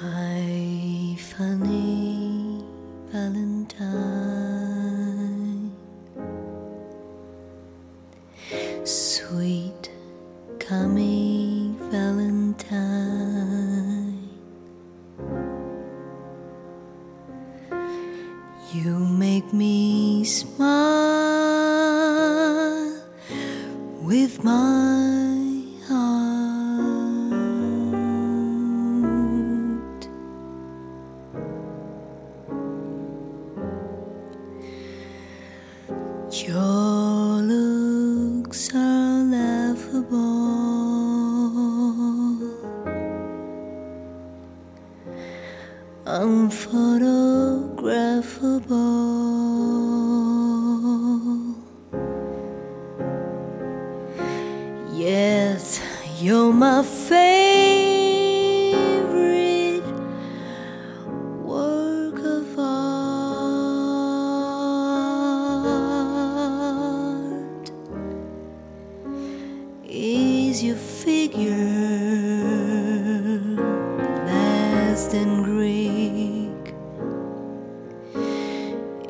My funny Valentine, sweet coming Valentine, you make me smile with my Your looks are laughable, unphotographable. Yes, you're my favorite Is your figure less than Greek?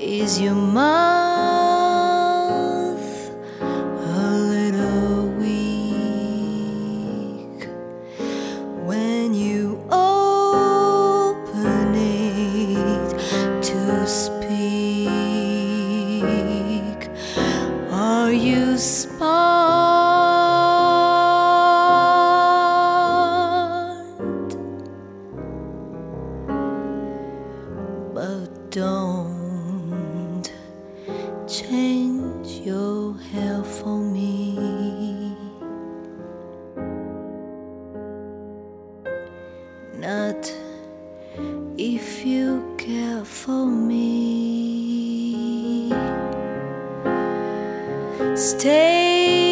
Is your mouth a little weak when you open it to speak? Are you smart? Don't change your hair for me. Not if you care for me. Stay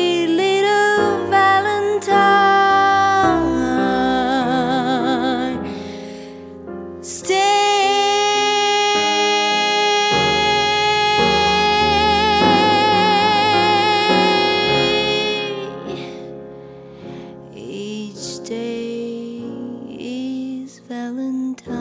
Valentine.